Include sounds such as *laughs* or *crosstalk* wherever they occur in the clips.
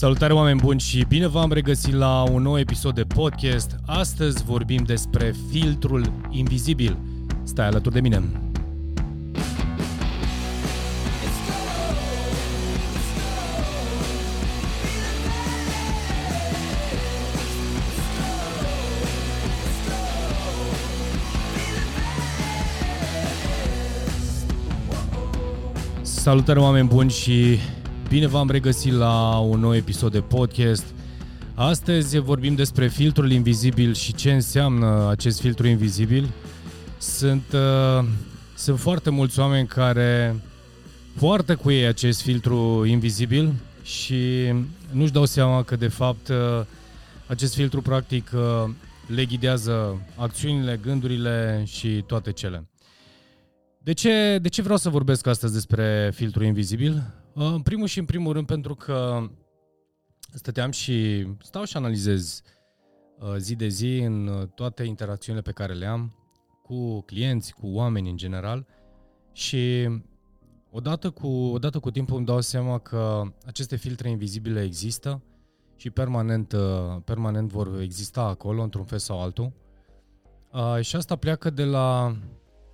Salutare oameni buni și bine v-am regăsit la un nou episod de podcast. Astăzi vorbim despre filtrul invizibil. Stai alături de mine. Salutare oameni buni și bine v-am regăsit la un nou episod de podcast. Astăzi vorbim despre filtrul invizibil și ce înseamnă acest filtru invizibil. Sunt, uh, sunt foarte mulți oameni care poartă cu ei acest filtru invizibil și nu-și dau seama că de fapt uh, acest filtru practic uh, le ghidează acțiunile, gândurile și toate cele. De ce, de ce vreau să vorbesc astăzi despre filtrul invizibil? Uh, în primul și în primul rând pentru că stăteam și stau și analizez uh, zi de zi în uh, toate interacțiunile pe care le am cu clienți, cu oameni în general și odată cu, odată cu timpul îmi dau seama că aceste filtre invizibile există și permanent, permanent vor exista acolo într-un fel sau altul. Și asta pleacă de la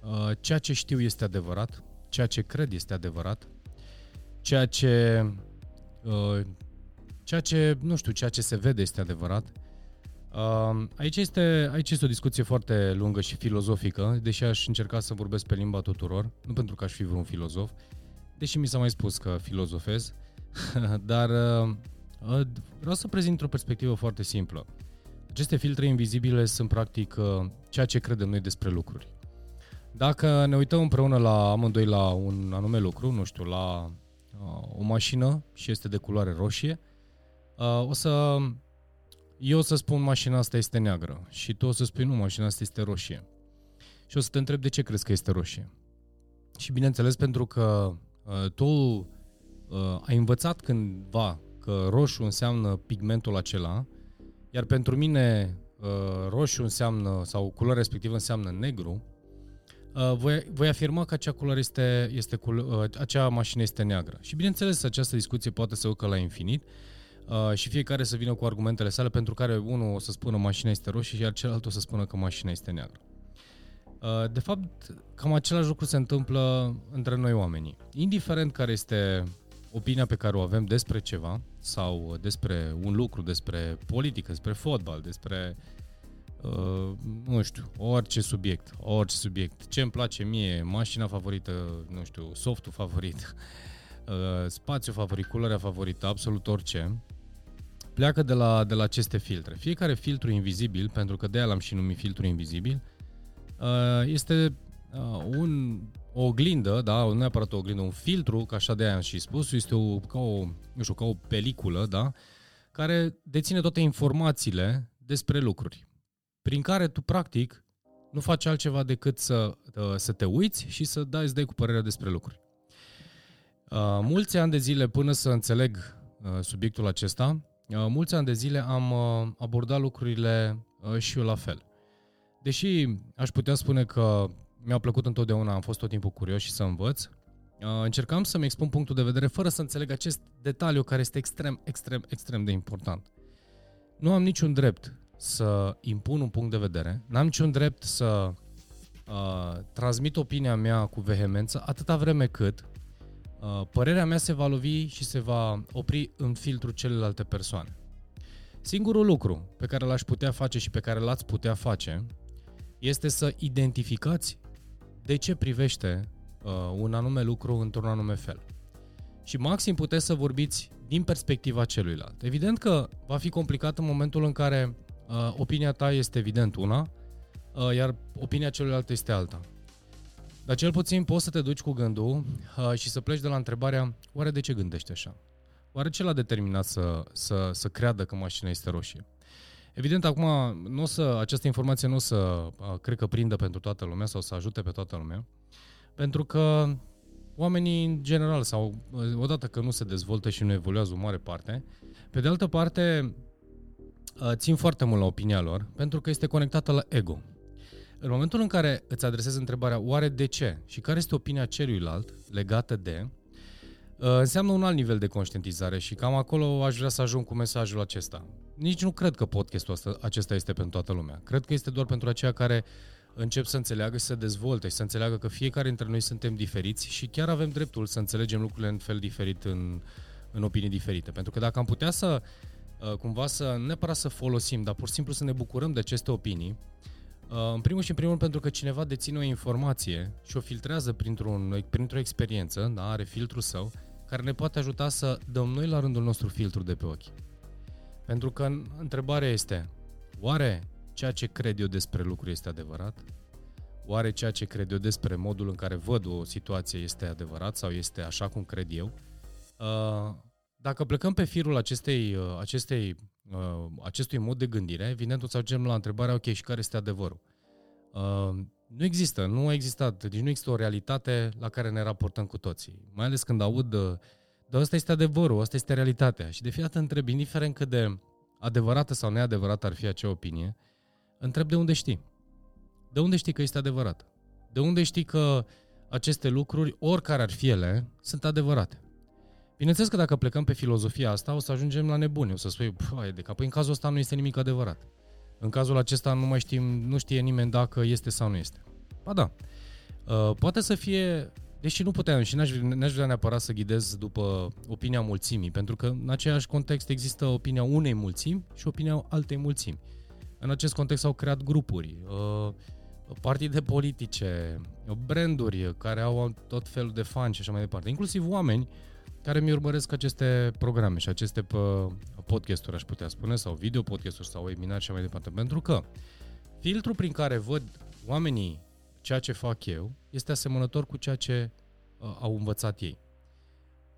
Uh, ceea ce știu este adevărat, ceea ce cred este adevărat, ceea ce, uh, ceea ce, nu știu, ceea ce se vede este adevărat. Uh, aici este, aici este o discuție foarte lungă și filozofică, deși aș încerca să vorbesc pe limba tuturor, nu pentru că aș fi vreun filozof, deși mi s-a mai spus că filozofez, *laughs* dar vreau să prezint într-o perspectivă foarte simplă. Aceste filtre invizibile sunt practic ceea ce credem noi despre lucruri. Dacă ne uităm împreună la amândoi la un anume lucru, nu știu, la uh, o mașină și este de culoare roșie, uh, o să eu o să spun mașina asta este neagră și tu o să spui nu, mașina asta este roșie. Și o să te întreb de ce crezi că este roșie. Și bineînțeles pentru că uh, tu uh, ai învățat cândva că roșu înseamnă pigmentul acela, iar pentru mine uh, roșu înseamnă, sau culoarea respectivă înseamnă negru, Uh, voi, voi afirma că acea culoare este, este cul, uh, acea mașină este neagră. Și bineînțeles, această discuție poate să ducă la infinit uh, și fiecare să vină cu argumentele sale pentru care unul o să spună mașina este roșie, iar celălalt o să spună că mașina este neagră. Uh, de fapt, cam același lucru se întâmplă între noi oamenii. Indiferent care este opinia pe care o avem despre ceva sau despre un lucru, despre politică, despre fotbal, despre Uh, nu știu, orice subiect, orice subiect. Ce îmi place mie, mașina favorită, nu știu, softul favorit, *laughs* uh, spațiu favorit, culoarea favorită, absolut orice, pleacă de la, de la aceste filtre. Fiecare filtru invizibil, pentru că de aia l-am și numit filtru invizibil, uh, este uh, un, o oglindă, da, nu neapărat o oglindă, un filtru, ca așa de aia am și spus, este o, ca, o, nu știu, ca o peliculă, da, care deține toate informațiile despre lucruri prin care tu, practic, nu faci altceva decât să, uh, să te uiți și să dai, dai cu părerea despre lucruri. Uh, mulți ani de zile, până să înțeleg uh, subiectul acesta, mulți ani de zile am abordat lucrurile și eu la fel. Deși aș putea spune că mi-a plăcut întotdeauna, am fost tot timpul curios și să învăț, încercam să-mi expun punctul de vedere fără să înțeleg acest detaliu care este extrem, extrem, extrem de important. Nu am niciun drept să impun un punct de vedere, n-am niciun drept să uh, transmit opinia mea cu vehemență atâta vreme cât uh, părerea mea se va lovi și se va opri în filtrul celelalte persoane. Singurul lucru pe care l-aș putea face și pe care l-ați putea face este să identificați de ce privește uh, un anume lucru într-un anume fel. Și maxim puteți să vorbiți din perspectiva celuilalt. Evident că va fi complicat în momentul în care Uh, opinia ta este evident una, uh, iar opinia celuilalt este alta. Dar cel puțin poți să te duci cu gândul uh, și să pleci de la întrebarea, oare de ce gândești așa? Oare ce l-a determinat să, să, să creadă că mașina este roșie? Evident, acum, nu o să, această informație nu o să, uh, cred că, prindă pentru toată lumea sau să ajute pe toată lumea, pentru că oamenii, în general, sau uh, odată că nu se dezvoltă și nu evoluează o mare parte, pe de altă parte, Uh, țin foarte mult la opinia lor, pentru că este conectată la ego. În momentul în care îți adresezi întrebarea oare de ce și care este opinia celuilalt legată de, înseamnă un alt nivel de conștientizare și cam acolo aș vrea să ajung cu mesajul acesta. Nici nu cred că podcastul ăsta, acesta este pentru toată lumea. Cred că este doar pentru aceia care încep să înțeleagă și să dezvolte și să înțeleagă că fiecare dintre noi suntem diferiți și chiar avem dreptul să înțelegem lucrurile în fel diferit, în, în opinii diferite. Pentru că dacă am putea să uh, cumva să, nu neapărat să folosim, dar pur și simplu să ne bucurăm de aceste opinii, uh, în primul și în primul rând pentru că cineva deține o informație și o filtrează printr-un, printr-o experiență, da, are filtrul său, care ne poate ajuta să dăm noi la rândul nostru filtru de pe ochi. Pentru că întrebarea este, oare ceea ce cred eu despre lucru este adevărat? Oare ceea ce cred eu despre modul în care văd o situație este adevărat sau este așa cum cred eu? Uh, dacă plecăm pe firul acestei, uh, acestei, uh, acestui mod de gândire, evident o să ajungem la întrebarea, ok, și care este adevărul? Nu există, nu a existat, deci nu există o realitate la care ne raportăm cu toții. Mai ales când aud, dar asta este adevărul, asta este realitatea. Și de fiecare dată întreb, indiferent cât de adevărată sau neadevărată ar fi acea opinie, întreb de unde știi. De unde știi că este adevărat? De unde știi că aceste lucruri, oricare ar fi ele, sunt adevărate? Bineînțeles că dacă plecăm pe filozofia asta, o să ajungem la nebuni. O să spui, păi, de cap, în cazul ăsta nu este nimic adevărat. În cazul acesta nu mai știm, nu știe nimeni dacă este sau nu este. Ba da, uh, poate să fie, deși nu puteam și n-aș, n-aș vrea neapărat să ghidez după opinia mulțimii, pentru că în același context există opinia unei mulțimi și opinia altei mulțimi. În acest context s-au creat grupuri, uh, partide politice, branduri care au tot felul de fani și așa mai departe, inclusiv oameni care mi urmăresc aceste programe și aceste podcasturi, aș putea spune, sau video podcasturi sau webinar și așa mai departe. Pentru că filtrul prin care văd oamenii ceea ce fac eu este asemănător cu ceea ce uh, au învățat ei.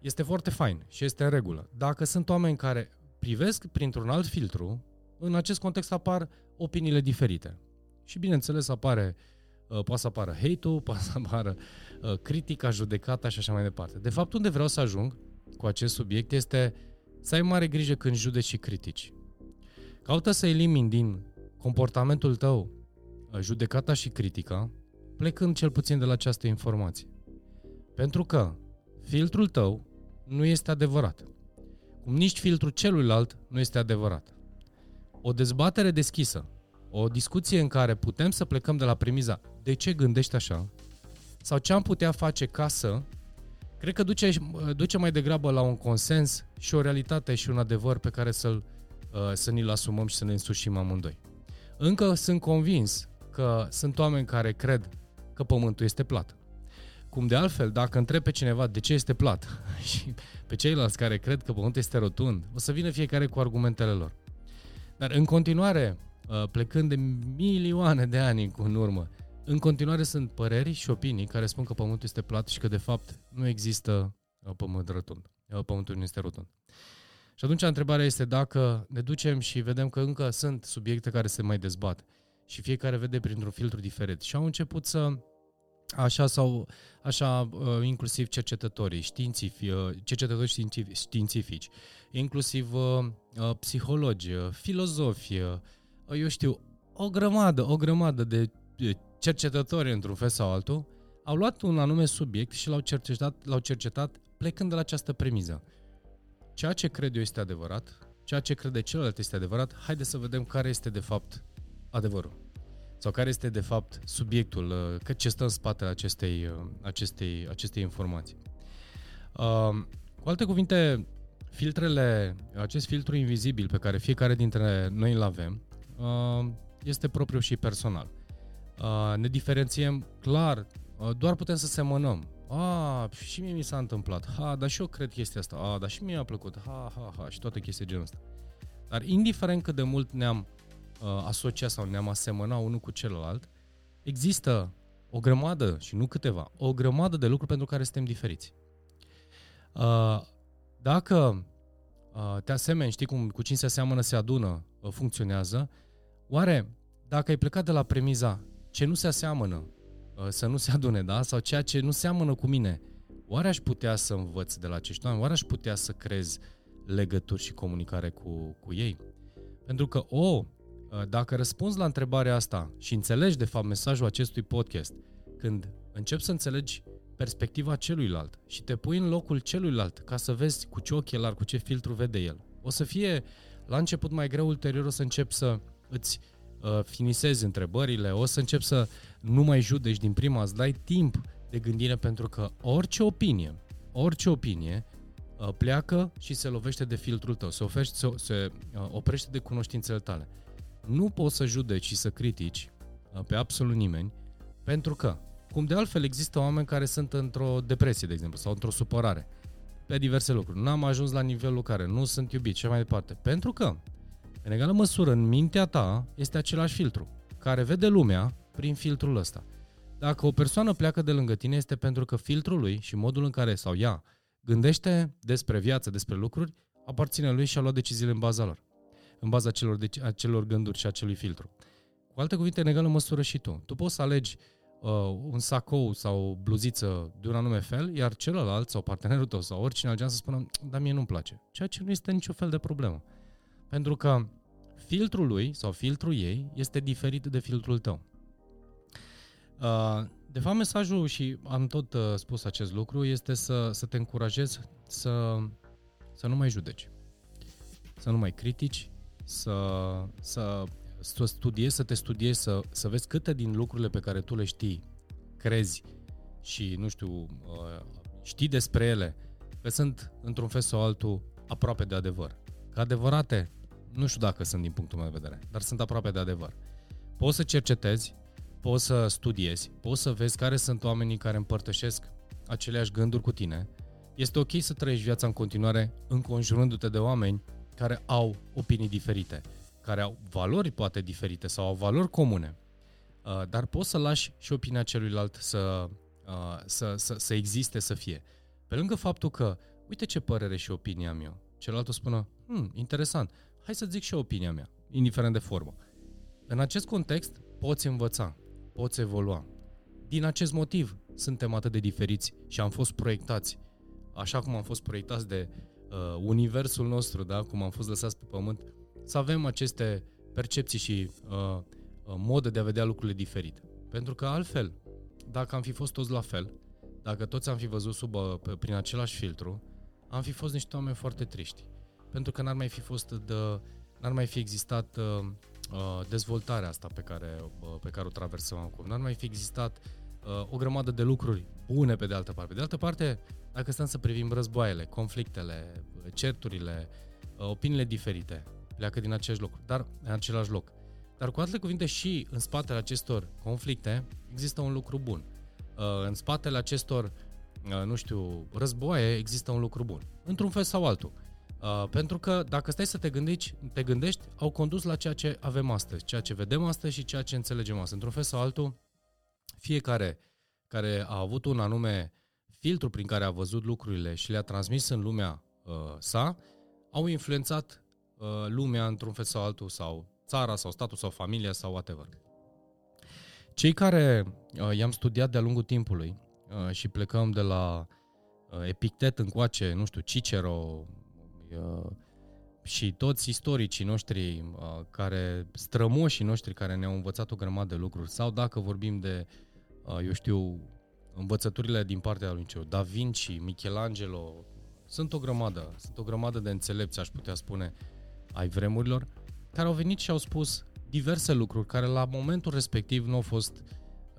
Este foarte fain și este în regulă. Dacă sunt oameni care privesc printr-un alt filtru, în acest context apar opiniile diferite. Și bineînțeles apare, uh, poate să apară hate-ul, *laughs* poate să apară uh, critica, judecata și așa mai departe. De fapt, unde vreau să ajung cu acest subiect este să ai mare grijă când judeci și critici. Caută să elimini din comportamentul tău uh, judecata și critica, plecând cel puțin de la această informație. Pentru că filtrul tău nu este adevărat. Cum nici filtrul celuilalt nu este adevărat. O dezbatere deschisă, o discuție în care putem să plecăm de la premiza de ce gândești așa sau ce am putea face ca să, cred că duce, duce mai degrabă la un consens și o realitate și un adevăr pe care să-l, uh, să ni-l asumăm și să ne însușim amândoi. Încă sunt convins că sunt oameni care cred că pământul este plat. Cum de altfel, dacă întreb pe cineva de ce este plat *laughs* și pe ceilalți care cred că pământul este rotund, o să vină fiecare cu argumentele lor. Dar în continuare, uh, plecând de milioane de ani în urmă, în continuare sunt păreri și opinii care spun că pământul este plat și că de fapt nu există uh, pământ rotund. Uh, pământul nu este rotund. Și atunci întrebarea este dacă ne ducem și vedem că încă sunt subiecte care se mai dezbat și fiecare vede printr-un filtru diferit și au început să Așa sau așa uh, inclusiv cercetătorii științifici, uh, cercetători științifici, științifici inclusiv uh, psihologi, filozofi, eu știu, o grămadă, o grămadă de cercetători într-un fel sau altul au luat un anume subiect și l-au cercetat, l-au cercetat plecând de la această premiză. Ceea ce cred eu este adevărat, ceea ce crede celălalt este adevărat, haideți să vedem care este de fapt adevărul sau care este de fapt subiectul, uh, că ce stă în spatele acestei, uh, acestei, acestei informații. Uh, cu alte cuvinte, filtrele, acest filtru invizibil pe care fiecare dintre noi îl avem, este propriu și personal. Ne diferențiem clar, doar putem să semănăm. A, și mie mi s-a întâmplat. Ha, dar și eu cred chestia asta. A, dar și mie mi-a plăcut. Ha, ha, ha, și toate chestii genul ăsta. Dar indiferent cât de mult ne-am uh, asocia sau ne-am asemăna unul cu celălalt, există o grămadă, și nu câteva, o grămadă de lucruri pentru care suntem diferiți. Uh, dacă uh, te asemeni, știi cum cu cine se aseamănă se adună, uh, funcționează, oare dacă ai plecat de la premiza ce nu se aseamănă uh, să nu se adune, da? Sau ceea ce nu seamănă cu mine, oare aș putea să învăț de la acești oameni? Oare aș putea să crez legături și comunicare cu, cu ei? Pentru că o Uh, dacă răspunzi la întrebarea asta și înțelegi de fapt mesajul acestui podcast, când începi să înțelegi perspectiva celuilalt și te pui în locul celuilalt ca să vezi cu ce ochelar, cu ce filtru vede el. O să fie la început mai greu, ulterior o să începi să îți uh, finisezi întrebările, o să începi să nu mai judeci din prima, îți dai timp de gândire pentru că orice opinie, orice opinie uh, pleacă și se lovește de filtrul tău, se, oferște, se, se uh, oprește de cunoștințele tale. Nu poți să judeci și să critici uh, pe absolut nimeni pentru că, cum de altfel există oameni care sunt într-o depresie, de exemplu, sau într-o supărare, pe diverse lucruri. N-am ajuns la nivelul care nu sunt iubit și mai departe. Pentru că, în egală măsură, în mintea ta este același filtru, care vede lumea prin filtrul ăsta. Dacă o persoană pleacă de lângă tine este pentru că filtrul lui și modul în care, sau ea, gândește despre viață, despre lucruri, aparține lui și a luat deciziile în baza lor. În baza celor, deci, acelor gânduri și acelui filtru. Cu alte cuvinte, în egală măsură și tu. Tu poți să alegi uh, un sacou sau o bluziță de un anume fel, iar celălalt sau partenerul tău sau oricine altcineva să spună, dar mie nu-mi place. Ceea ce nu este niciun fel de problemă. Pentru că filtrul lui sau filtrul ei este diferit de filtrul tău. Uh, de fapt, mesajul, și am tot uh, spus acest lucru, este să, să te încurajezi să, să nu mai judeci, să nu mai critici, să, să să studiezi, să te studiezi, să, să vezi câte din lucrurile pe care tu le știi, crezi și, nu știu, uh, știi despre ele, că sunt, într-un fel sau altul, aproape de adevăr. Că adevărate, nu știu dacă sunt din punctul meu de vedere, dar sunt aproape de adevăr. Poți să cercetezi, poți să studiezi, poți să vezi care sunt oamenii care împărtășesc aceleași gânduri cu tine. Este ok să trăiești viața în continuare înconjurându-te de oameni care au opinii diferite care au valori poate diferite sau au valori comune, uh, dar poți să lași și opinia celuilalt să, uh, să, să, să existe, să fie. Pe lângă faptul că, uite ce părere și opinia mea, celălalt o spună, hmm, interesant, hai să zic și opinia mea, indiferent de formă. În acest context, poți învăța, poți evolua. Din acest motiv, suntem atât de diferiți și am fost proiectați, așa cum am fost proiectați de uh, universul nostru, da? cum am fost lăsați pe pământ, să avem aceste percepții și uh, uh, modă de a vedea lucrurile diferite. Pentru că altfel, dacă am fi fost toți la fel, dacă toți am fi văzut sub, uh, prin același filtru, am fi fost niște oameni foarte triști. Pentru că n-ar mai fi fost de, n-ar mai fi existat uh, uh, dezvoltarea asta pe care, uh, pe care o traversăm acum. N-ar mai fi existat uh, o grămadă de lucruri bune pe de altă parte. Pe de altă parte, dacă stăm să privim războaiele, conflictele, certurile, uh, opiniile diferite, pleacă din același loc, dar în același loc. Dar cu alte cuvinte și în spatele acestor conflicte există un lucru bun. Uh, în spatele acestor, uh, nu știu, războaie există un lucru bun. Într-un fel sau altul. Uh, pentru că dacă stai să te gândești, te gândești, au condus la ceea ce avem astăzi, ceea ce vedem astăzi și ceea ce înțelegem astăzi. Într-un fel sau altul, fiecare care a avut un anume filtru prin care a văzut lucrurile și le-a transmis în lumea uh, sa, au influențat Uh, lumea într-un fel sau altul, sau țara, sau statul, sau familia, sau whatever. Cei care uh, i-am studiat de-a lungul timpului uh, și plecăm de la uh, Epictet încoace, nu știu, Cicero uh, și toți istoricii noștri uh, care, strămoșii noștri care ne-au învățat o grămadă de lucruri, sau dacă vorbim de, uh, eu știu, învățăturile din partea lui Da Vinci, Michelangelo, sunt o grămadă, sunt o grămadă de înțelepți, aș putea spune, uh, ai vremurilor, care au venit și au spus diverse lucruri care la momentul respectiv nu au fost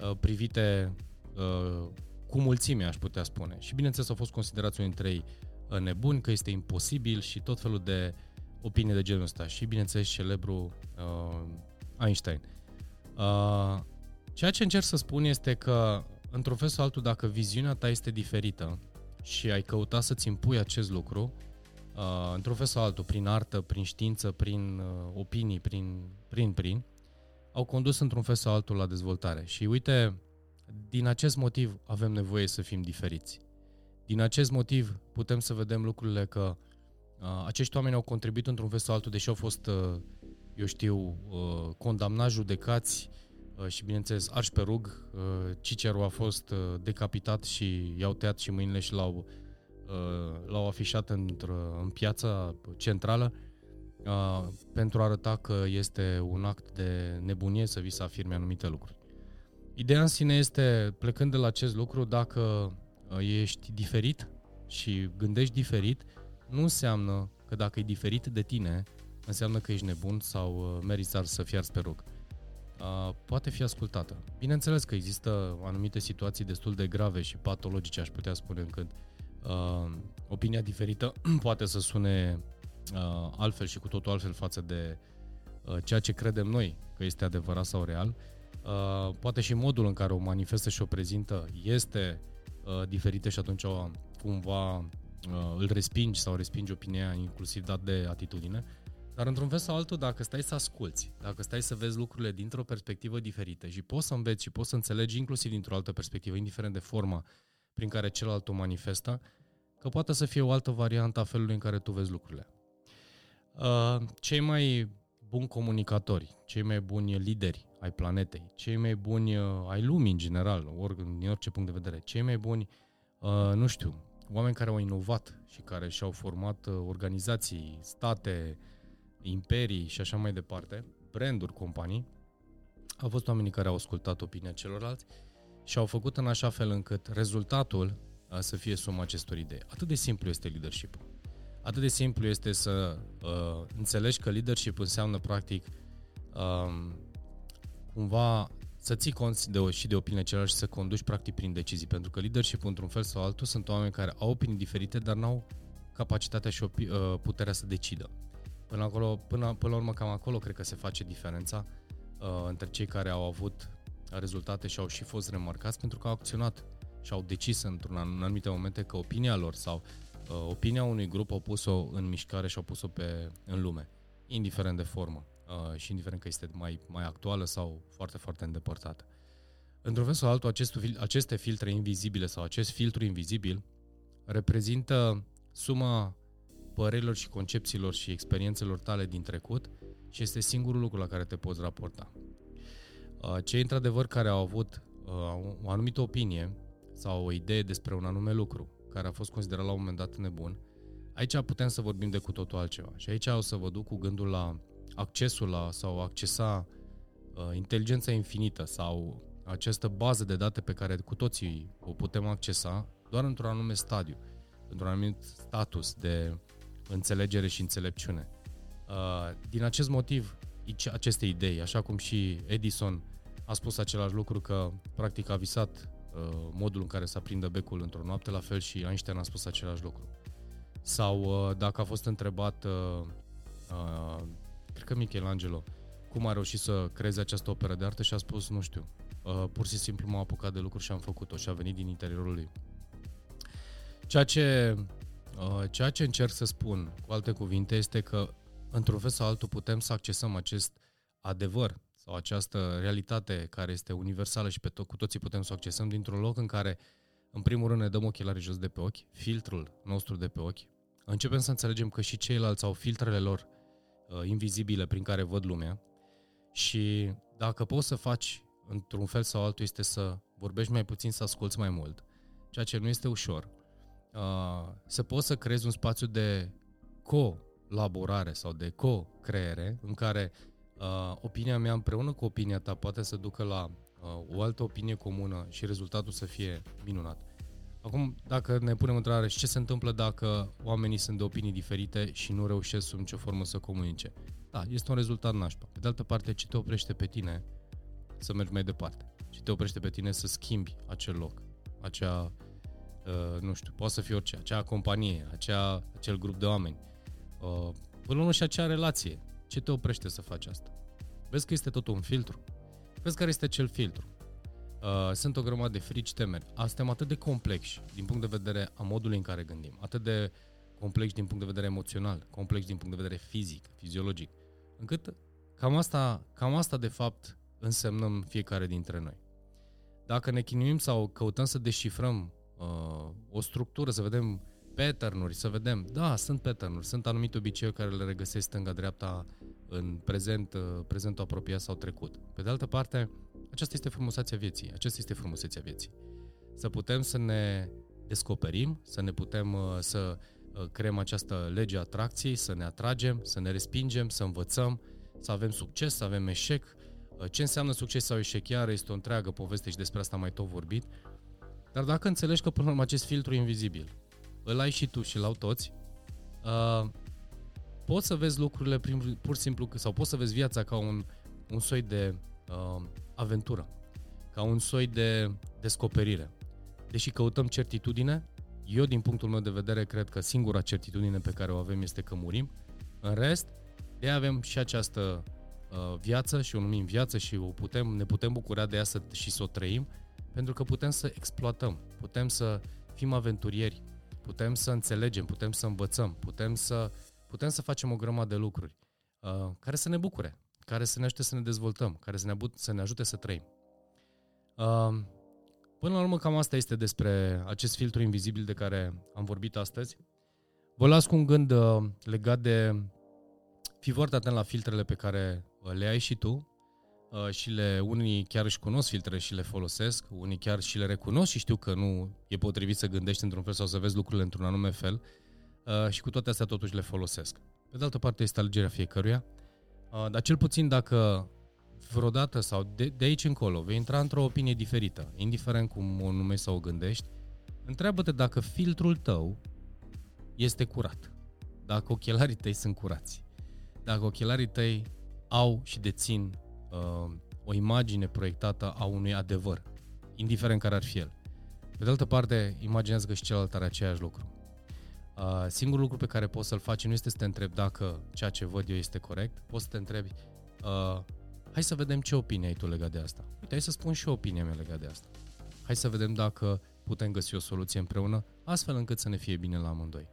uh, privite uh, cu mulțime, aș putea spune. Și bineînțeles au fost considerați unii dintre ei uh, nebuni, că este imposibil și tot felul de opinii de genul ăsta. Și bineînțeles celebru uh, Einstein. Uh, ceea ce încerc să spun este că, într-un fel sau altul, dacă viziunea ta este diferită și ai căuta să-ți impui acest lucru, uh, într-un fel sau altul, prin artă, prin știință, prin uh, opinii, prin, prin, prin, au condus într-un fel sau altul la dezvoltare. Și uite, din acest motiv avem nevoie să fim diferiți. Din acest motiv putem să vedem lucrurile că uh, acești oameni au contribuit într-un fel sau altul, deși au fost, uh, eu știu, uh, condamnați, judecați uh, și, bineînțeles, arși pe rug. Uh, Cicero a fost uh, decapitat și i-au tăiat și mâinile și l-au Uh, l-au afișat în piața centrală uh, pentru a arăta că este un act de nebunie să vi să afirme anumite lucruri. Ideea în sine este, plecând de la acest lucru, dacă ești diferit și gândești diferit, nu înseamnă că dacă e diferit de tine, înseamnă că ești nebun sau meriți să fii ars pe rug. Poate fi ascultată. Bineînțeles că există anumite situații destul de grave și patologice, aș putea spune, încât uh, opinia diferită *clears throat* poate să sune uh, altfel și cu totul altfel față de uh, ceea ce credem noi că este adevărat sau real. Uh, poate și modul în care o manifestă și o prezintă este uh, diferită și atunci o, cumva uh, îl respingi sau respingi opinia inclusiv dat de atitudine. Dar într-un fel sau altul, dacă stai să asculți, dacă stai să vezi lucrurile dintr-o perspectivă diferită și poți să înveți și poți să înțelegi inclusiv dintr-o altă perspectivă, indiferent de forma prin care celălalt o manifestă, că poate să fie o altă variantă a felului în care tu vezi lucrurile. Uh, cei mai buni comunicatori, cei mai buni lideri ai planetei, cei mai buni uh, ai lumii în general, ori din orice punct de vedere, cei mai buni, uh, nu știu, oameni care au inovat și care și-au format organizații, state, imperii și așa mai departe, branduri, companii, au fost oamenii care au ascultat opinia celorlalți și au făcut în așa fel încât rezultatul să fie suma acestor idei. Atât de simplu este leadership Atât de simplu este să uh, înțelegi că leadership înseamnă practic uh, cumva să ții cont de o, și de opinia celălalt și să conduci practic prin decizii. Pentru că leadership într-un fel sau altul sunt oameni care au opinii diferite, dar n-au capacitatea și opi- uh, puterea să decidă. Până, acolo, până, până la urmă, cam acolo cred că se face diferența uh, între cei care au avut rezultate și au și fost remarcați pentru că au acționat și au decis într-un anumite momente că opinia lor sau uh, opinia unui grup au pus-o în mișcare și au pus-o pe, în lume, indiferent de formă uh, și indiferent că este mai, mai actuală sau foarte, foarte îndepărtată. Într-un fel sau altul, acest, aceste filtre invizibile sau acest filtru invizibil reprezintă suma părerilor și concepțiilor și experiențelor tale din trecut și este singurul lucru la care te poți raporta. Uh, cei într-adevăr care au avut uh, o anumită opinie sau o idee despre un anume lucru, care a fost considerat la un moment dat nebun, aici putem să vorbim de cu totul altceva. Și aici o să vă duc cu gândul la accesul la sau accesa uh, inteligența infinită sau această bază de date pe care cu toții o putem accesa doar într-un anume stadiu, într-un anumit status de înțelegere și înțelepciune. Uh, din acest motiv, aceste idei, așa cum și Edison a spus același lucru că practic a visat Uh, modul în care să aprindă becul într-o noapte, la fel și Einstein a spus același lucru. Sau uh, dacă a fost întrebat, uh, uh, cred că Michelangelo, cum a reușit să creeze această operă de artă și a spus, nu știu, uh, pur și simplu m-a apucat de lucru și am făcut-o și a venit din interiorul lui. Ceea ce, uh, ceea ce încerc să spun, cu alte cuvinte, este că într-un fel sau altul putem să accesăm acest adevăr sau această realitate care este universală și pe to- cu toții putem să o accesăm dintr-un loc în care, în primul rând, ne dăm ochelarii jos de pe ochi, filtrul nostru de pe ochi, începem să înțelegem că și ceilalți au filtrele lor uh, invizibile prin care văd lumea și dacă poți să faci într-un fel sau altul este să vorbești mai puțin, să asculți mai mult, ceea ce nu este ușor, uh, să poți să creezi un spațiu de co-laborare sau de co-creere în care uh, opinia mea împreună cu opinia ta poate să ducă la uh, o altă opinie comună și rezultatul să fie minunat. Acum, dacă ne punem întrebare ce se întâmplă dacă oamenii sunt de opinii diferite și nu reușesc sub nicio formă să comunice? Da, este un rezultat nașpa. Pe de altă parte, ce te oprește pe tine să mergi mai departe? Ce te oprește pe tine să schimbi acel loc, acea, uh, nu știu, poate să fie orice, acea companie, acea, acel grup de oameni, uh, până la și acea relație. Ce te oprește să faci asta? Vezi că este tot un filtru? Vezi care este acel filtru? Uh, sunt o grămadă de frici, temeri. Suntem atât de complexi din punct de vedere a modului în care gândim, atât de complex din punct de vedere emoțional, complex din punct de vedere fizic, fiziologic, încât cam asta, cam asta de fapt însemnăm fiecare dintre noi. Dacă ne chinuim sau căutăm să deșifrăm uh, o structură, să vedem pattern să vedem. Da, sunt pattern sunt anumite obiceiuri care le regăsesc stânga-dreapta în prezent, uh, prezentul apropiat sau trecut. Pe de altă parte, aceasta este frumusețea vieții. Aceasta este frumusețea vieții. Să putem să ne descoperim, să ne putem uh, să uh, creăm această lege a atracției, să ne atragem, să ne respingem, să învățăm, să avem succes, să avem eșec. Ce înseamnă succes sau eșec? Iar este o întreagă poveste și despre asta mai tot vorbit. Dar dacă înțelegi că până la urmă acest filtru invizibil îl ai și tu și l-au toți, uh, poți să vezi lucrurile prin, pur și simplu, sau poți să vezi viața ca un, un soi de uh, aventură, ca un soi de descoperire. Deși căutăm certitudine, eu din punctul meu de vedere cred că singura certitudine pe care o avem este că murim. În rest, de avem și această uh, viață și o numim viață și o putem, ne putem bucura de ea să, și să o trăim, pentru că putem să exploatăm, putem să fim aventurieri, putem să înțelegem, putem să învățăm, putem să, putem să facem o grămadă de lucruri uh, care să ne bucure, care să ne ajute să ne dezvoltăm, care să ne, să ne ajute să trăim. Uh, până la urmă, cam asta este despre acest filtru invizibil de care am vorbit astăzi. Vă las cu un gând uh, legat de fii foarte atent la filtrele pe care uh, le ai și tu uh, și le, unii chiar își cunosc filtrele și le folosesc, unii chiar și le recunosc și știu că nu e potrivit să gândești într-un fel sau să vezi lucrurile într-un anume fel uh, și cu toate astea totuși le folosesc. Pe de altă parte este alegerea fiecăruia, dar cel puțin dacă vreodată sau de, de aici încolo vei intra într-o opinie diferită, indiferent cum o numești sau o gândești, întreabă-te dacă filtrul tău este curat, dacă ochelarii tăi sunt curați dacă ochelarii tăi au și dețin uh, o imagine proiectată a unui adevăr, indiferent care ar fi el. Pe de altă parte, imaginează că și celălalt are aceeași lucru. Uh, singurul lucru pe care poți să-l faci nu este să te întrebi dacă ceea ce văd eu este corect, poți să te întrebi uh, hai să vedem ce opinie ai tu legat de asta. Uite, hai să spun și eu opinia mea legat de asta. Hai să vedem dacă putem găsi o soluție împreună, astfel încât să ne fie bine la amândoi.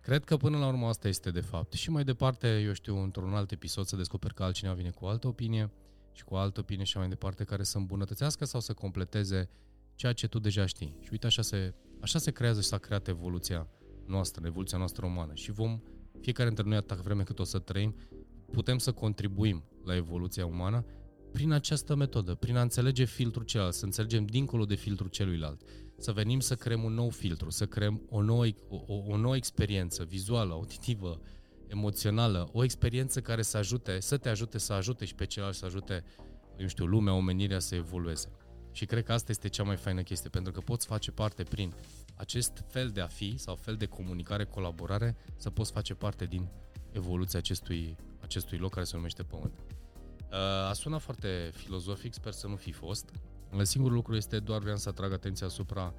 Cred că până la urmă asta este de fapt. Și mai departe, eu știu, într-un alt episod să descoperi că altcineva vine cu o altă opinie și cu o altă opinie și mai departe care să îmbunătățească sau să completeze ceea ce tu deja știi. Și uite, așa se, așa se creează și s-a creat evoluția noastră, evoluția noastră umană. Și vom, fiecare dintre noi, atât vreme cât o să trăim, putem să contribuim la evoluția umană prin această metodă, prin a înțelege filtrul celălalt, să înțelegem dincolo de filtrul celuilalt, să venim să creăm un nou filtru, să creăm o nouă, o, o nouă experiență vizuală, auditivă, emoțională, o experiență care să ajute, să te ajute să ajute și pe celălalt să ajute, eu știu, lumea, omenirea să evolueze. Și cred că asta este cea mai faină chestie, pentru că poți face parte prin acest fel de a fi sau fel de comunicare, colaborare, să poți face parte din evoluția acestui, acestui loc care se numește Pământ. Uh, a sunat foarte filozofic, sper să nu fi fost. Singurul lucru este doar vreau să atrag atenția asupra